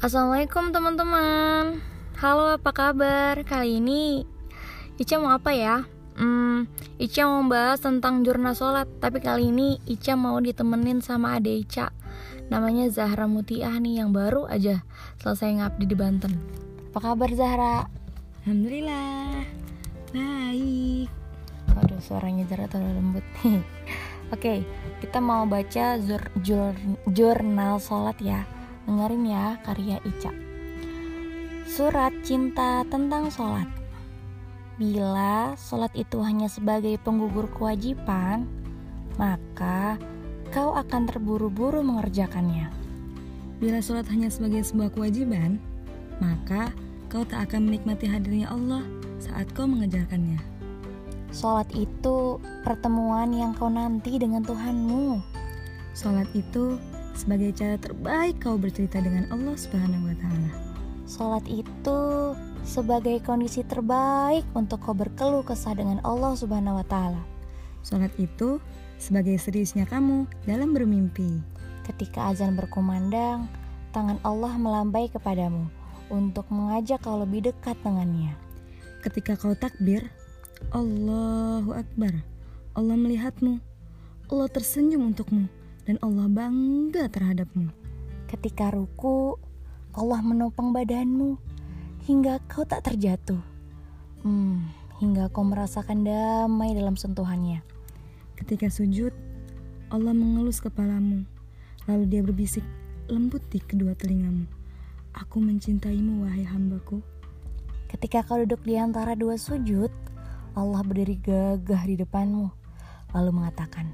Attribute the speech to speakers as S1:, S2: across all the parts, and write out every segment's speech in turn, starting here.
S1: Assalamualaikum teman-teman. Halo apa kabar? Kali ini Ica mau apa ya? Hmm, Ica mau bahas tentang jurnal sholat Tapi kali ini Ica mau ditemenin sama ade Ica. Namanya Zahra Mutiah nih yang baru aja Selesai ngabdi di Banten. Apa kabar Zahra?
S2: Alhamdulillah. Baik.
S1: Waduh suaranya Zahra terlalu lembut. Oke, kita mau baca jur, jur, jurnal sholat ya Dengerin ya karya Ica. Surat cinta tentang sholat. Bila sholat itu hanya sebagai penggugur kewajiban, maka kau akan terburu-buru mengerjakannya.
S2: Bila sholat hanya sebagai sebuah kewajiban, maka kau tak akan menikmati hadirnya Allah saat kau mengejarkannya.
S1: Sholat itu pertemuan yang kau nanti dengan Tuhanmu.
S2: Sholat itu sebagai cara terbaik kau bercerita dengan Allah Subhanahu wa taala.
S1: Salat itu sebagai kondisi terbaik untuk kau berkeluh kesah dengan Allah Subhanahu wa taala.
S2: Salat itu sebagai seriusnya kamu dalam bermimpi.
S1: Ketika azan berkumandang, tangan Allah melambai kepadamu untuk mengajak kau lebih dekat dengannya.
S2: Ketika kau takbir, Allahu Akbar. Allah melihatmu. Allah tersenyum untukmu dan Allah bangga terhadapmu.
S1: Ketika ruku, Allah menopang badanmu hingga kau tak terjatuh. Hmm, hingga kau merasakan damai dalam sentuhannya.
S2: Ketika sujud, Allah mengelus kepalamu, lalu dia berbisik lembut di kedua telingamu. Aku mencintaimu, wahai hambaku.
S1: Ketika kau duduk di antara dua sujud, Allah berdiri gagah di depanmu, lalu mengatakan,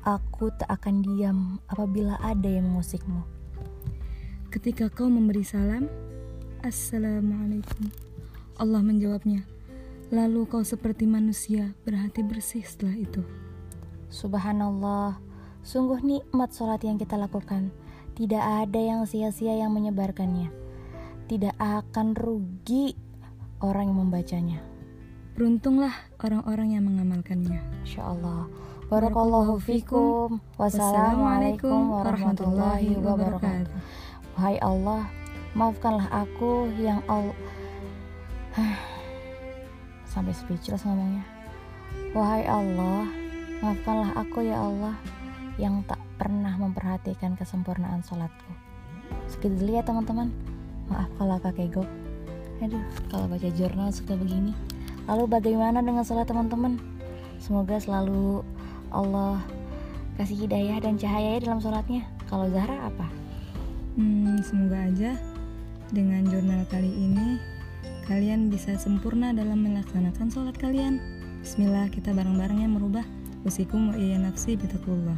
S1: Aku tak akan diam apabila ada yang mengusikmu.
S2: Ketika kau memberi salam, Assalamualaikum. Allah menjawabnya, lalu kau seperti manusia berhati bersih setelah itu.
S1: Subhanallah, sungguh nikmat sholat yang kita lakukan. Tidak ada yang sia-sia yang menyebarkannya. Tidak akan rugi orang yang membacanya.
S2: Beruntunglah orang-orang yang mengamalkannya.
S1: Insya Allah. Barakallahu fikum. Wassalamualaikum warahmatullahi wabarakatuh. Wahai Allah, maafkanlah aku yang Allah sampai speechless ngomongnya. Wahai Allah, maafkanlah aku ya Allah yang tak pernah memperhatikan kesempurnaan sholatku. Segitu dulu ya teman-teman. Maaf kalau kakek go. Aduh, kalau baca jurnal suka begini. Lalu bagaimana dengan sholat teman-teman? Semoga selalu Allah kasih hidayah dan cahaya dalam sholatnya. Kalau Zahra apa?
S2: Hmm, semoga aja dengan jurnal kali ini kalian bisa sempurna dalam melaksanakan sholat kalian. Bismillah kita bareng-bareng ya merubah usikum wa iya nafsi bitakullah.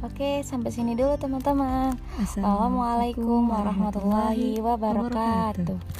S1: Oke, sampai sini dulu teman-teman. Assalamualaikum warahmatullahi wabarakatuh.